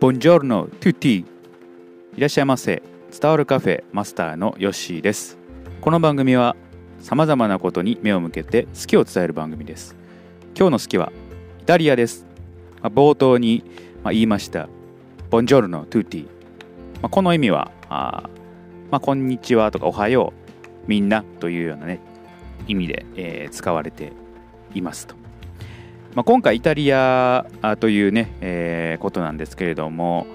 ボンジョルノ、トゥティ。いらっしゃいませ。伝わるカフェマスターのヨッシーです。この番組は様々なことに目を向けて好きを伝える番組です。今日の好きはイタリアです。まあ、冒頭に言いました、ボンジョルノ、トゥティ。まあ、この意味は、あまあ、こんにちはとかおはよう、みんなというようなね、意味で、えー、使われていますと。まあ、今回イタリアというね、えー、ことなんですけれども、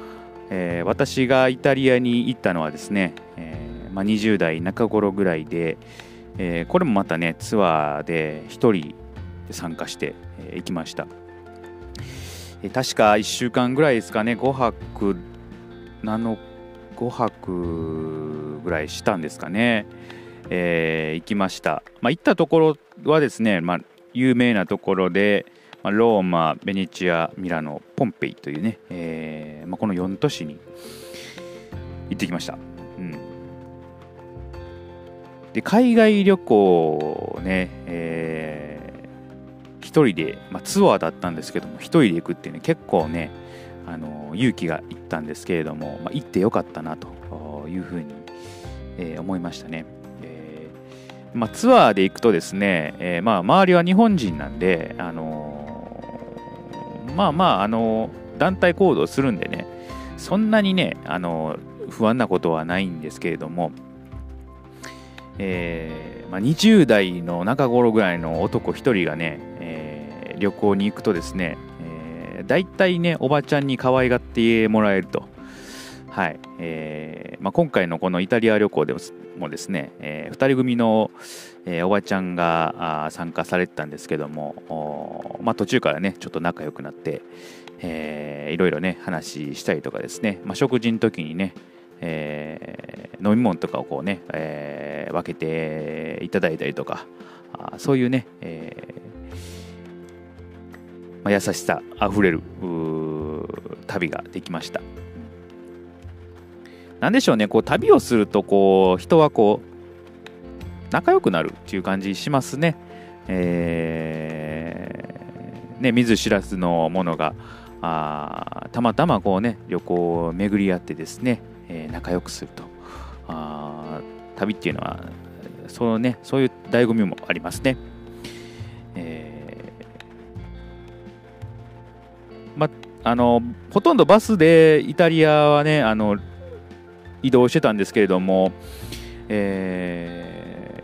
えー、私がイタリアに行ったのはですね、えーまあ、20代中頃ぐらいで、えー、これもまたねツアーで1人で参加して、えー、行きました、えー、確か1週間ぐらいですかね5泊7 5泊ぐらいしたんですかね、えー、行きました、まあ、行ったところはですね、まあ、有名なところで、まあ、ローマ、ベネチア、ミラノ、ポンペイというね、えーまあ、この4都市に行ってきました。うん、で海外旅行ね、えー、一人で、まあ、ツアーだったんですけども、一人で行くってね、結構ね、あの勇気がいったんですけれども、まあ、行ってよかったなというふうに、えー、思いましたね。えーまあ、ツアーで行くとですね、えーまあ、周りは日本人なんで、あのまあまあ、あの、団体行動するんでね、そんなにね、あの、不安なことはないんですけれども、えー、まあ、20代の中頃ぐらいの男1人がね、えー、旅行に行くとですね、えー、大体ね、おばちゃんに可愛がってもらえると。はい。えーまあ、今回のこのイタリア旅行でもですね、えー、2人組の、えー、おばちゃんが参加されてたんですけども、まあ、途中からねちょっと仲良くなって、えー、いろいろね話したりとかですね、まあ、食事の時にね、えー、飲み物とかをこうね、えー、分けていただいたりとかあそういうね、えーまあ、優しさあふれる旅ができました。なんでしょうね、こう旅をするとこう人はこう仲良くなるっていう感じしますね。えー、ね見ず知らずのものがあたまたまこうね旅行を巡り合ってですね、えー、仲良くするとあ旅っていうのはそのねそういう醍醐味もありますね。えー、まあのほとんどバスでイタリアはねあの移動してたんですけれども、えー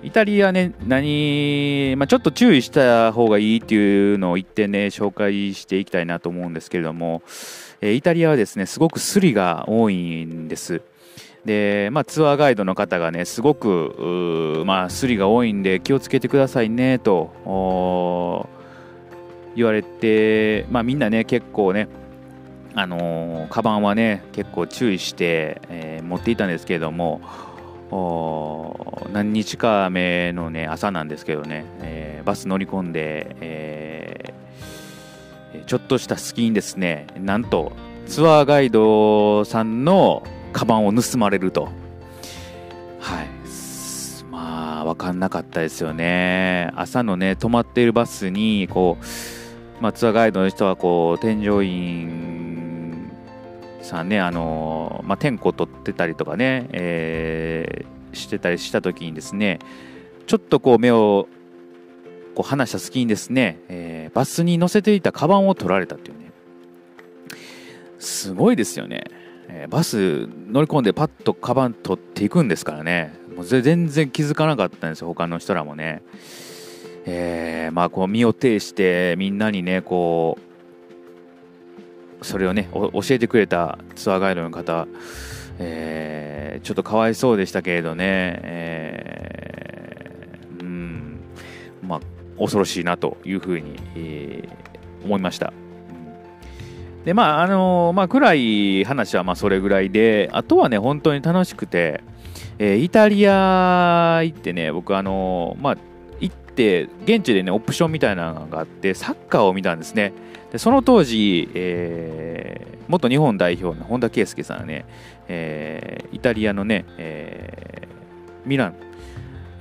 イタリアね、何、まあ、ちょっと注意した方がいいっていうのを言ってね、紹介していきたいなと思うんですけれども、えイタリアはですね、すごくスリが多いんです。で、まあ、ツアーガイドの方がね、すごく、まあ、スリが多いんで気をつけてくださいね、と言われて、まあ、みんなね、結構ね、あのー、カバンはね、結構注意して、えー、持っていたんですけれども、何日か目の、ね、朝なんですけどね、えー、バス乗り込んで、えー、ちょっとした隙にですねなんとツアーガイドさんのカバンを盗まれると。はい。まあ分かんなかったですよね。朝のね止まっているバスにこう、まあ、ツアーガイドの人はこう添乗員さんね、あのまあ、点呼取ってたりとかね、えー、してたりした時にですね、ちょっとこう目をこう離した隙にですね、えー、バスに乗せていたカバンを取られたっていうね、すごいですよね。えー、バス乗り込んでパッとカバン取っていくんですからね、もう全然気づかなかったんですよ、他の人らもね。えー、まあこう身を挺してみんなにね、こう、それをね教えてくれたツアーガイドの方、えー、ちょっとかわいそうでしたけれどね、えー、うんまあ恐ろしいなというふうに、えー、思いました。でまああのまあ、暗い話はまあそれぐらいであとはね本当に楽しくて、えー、イタリア行ってね僕あのまあて現地でねオプションみたいなのがあってサッカーを見たんですね。でその当時、えー、元日本代表の本田圭佑さんはね、えー、イタリアのね、えー、ミラン、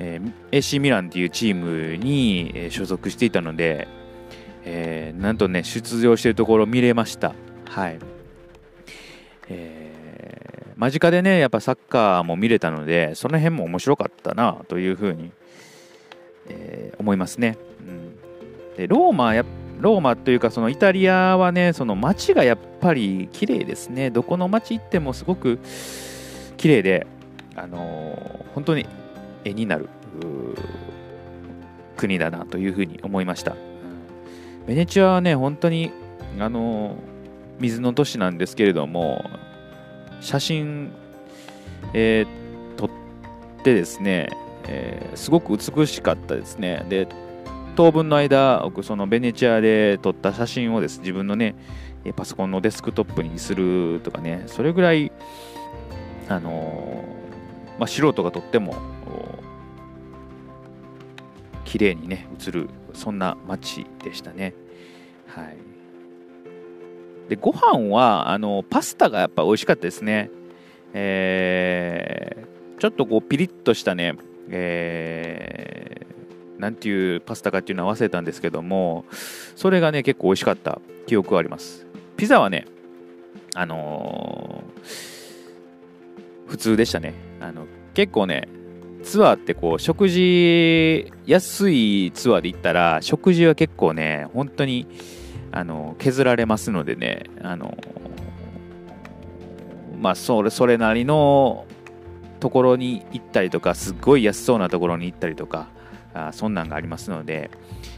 えー、AC ミランっていうチームに、所属していたので、えー、なんとね、出場しているところ見れました。はい。えー、間近でねやっぱサッカーも見れたのでその辺も面白かったなというふうに、えー、思いますね、うん、でローマやローマというかそのイタリアはねその街がやっぱり綺麗ですね。どこの街行ってもすごく綺麗であのー、本当に絵になる国だなというふうに思いました。ベネチアはね、本当に、あの、水の都市なんですけれども、写真、えー、撮ってですね、えー、すごく美しかったですね。で、当分の間、僕、そのベネチアで撮った写真をです、自分のね、パソコンのデスクトップにするとかね、それぐらい、あのまあ、素人が撮っても綺麗にね映るそんな街でしたね。はい。でご飯はあのパスタがやっぱ美味しかったですね。えー、ちょっとこうピリッとしたねえー、なんていうパスタかっていうのは忘れたんですけどもそれがね結構美味しかった記憶はあります。ピザはねあのー、普通でしたね。あの結構ねツアーってこう食事安いツアーで行ったら食事は結構ね本当にあの削られますのでねあのまあそれそれなりのところに行ったりとかすっごい安そうなところに行ったりとかあそんなんがありますので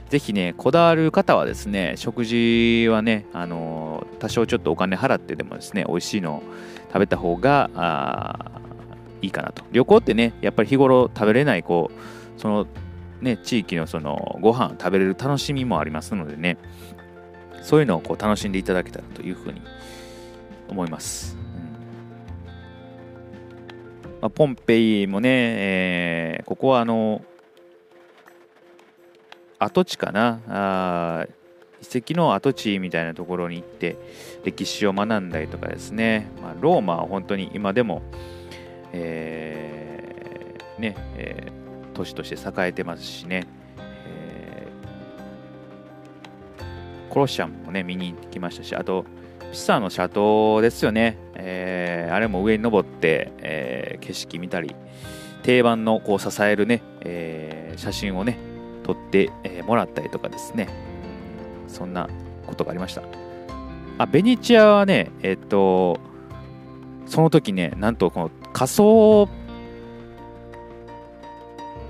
ぜひねこだわる方はですね食事はねあの多少ちょっとお金払ってでもですね美味しいのを食べた方があいいかなと。旅行ってね、やっぱり日頃食べれない、こう、その、ね、地域のそのご飯食べれる楽しみもありますのでね、そういうのをこう楽しんでいただけたらというふうに思います。まあ、ポンペイもね、えー、ここはあの、跡地かな。あ遺跡の跡地みたいなところに行って歴史を学んだりとかですね、まあ、ローマは本当に今でもえー、ね、えー、都市として栄えてますしね、えー、コロシアムもね、見に行きましたし、あと、ピサの斜塔ですよね、えー、あれも上に登って、えー、景色見たり、定番のこう支えるね、えー、写真をね、撮って、えー、もらったりとかですね、そんなことがありました。あ、ベニチアはね、えっ、と、その時ね、なんとこの仮装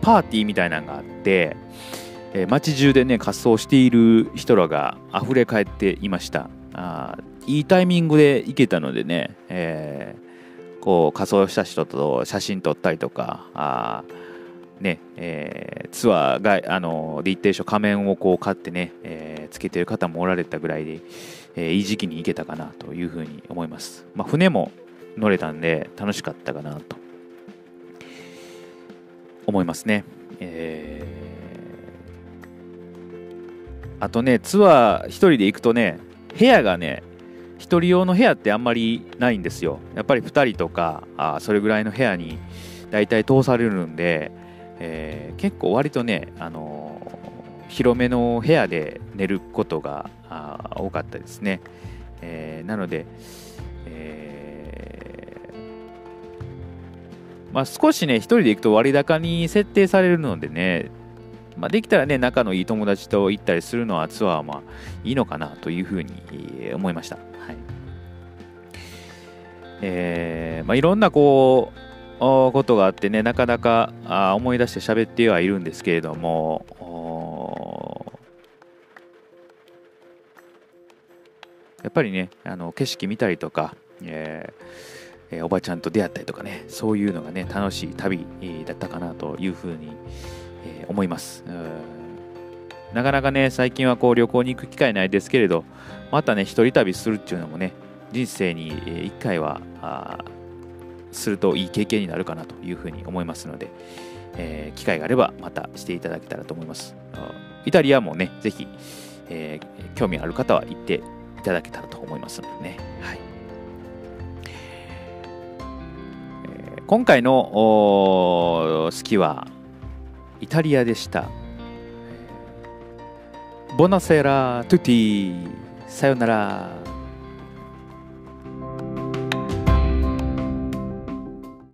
パーティーみたいなのがあって、えー、街中でね仮装している人らが溢れ返っていましたいいタイミングで行けたのでね、えー、こう仮装した人と写真撮ったりとかあねえー、ツアーがあので一定所仮面をこう買ってね、えー、つけてる方もおられたぐらいで、えー、いい時期に行けたかなというふうに思います、まあ、船も乗れたんで楽しかったかなと思いますね。えー、あとね、ツアー1人で行くとね、部屋がね、1人用の部屋ってあんまりないんですよ。やっぱり2人とか、あそれぐらいの部屋に大体通されるんで、えー、結構割とね、あのー、広めの部屋で寝ることが多かったですね。えー、なので、えまあ、少しね、一人で行くと割高に設定されるのでね、まあ、できたらね、仲のいい友達と行ったりするのはツアーはまあいいのかなというふうに思いました。はいえーまあ、いろんなこう、ことがあってね、なかなかあ思い出して喋ってはいるんですけれども、やっぱりね、あの景色見たりとか、えーえー、おばちゃんと出会ったりとかね、そういうのがね、楽しい旅だったかなというふうに、えー、思います。なかなかね、最近はこう旅行に行く機会ないですけれど、またね、一人旅するっていうのもね、人生に一回はするといい経験になるかなというふうに思いますので、えー、機会があればまたしていただけたらと思います。イタリアもね、ぜひ、えー、興味ある方は行っていただけたらと思いますのでね。はい。今回の好きはイタリアでした。ボナセラ・トゥティさよなら。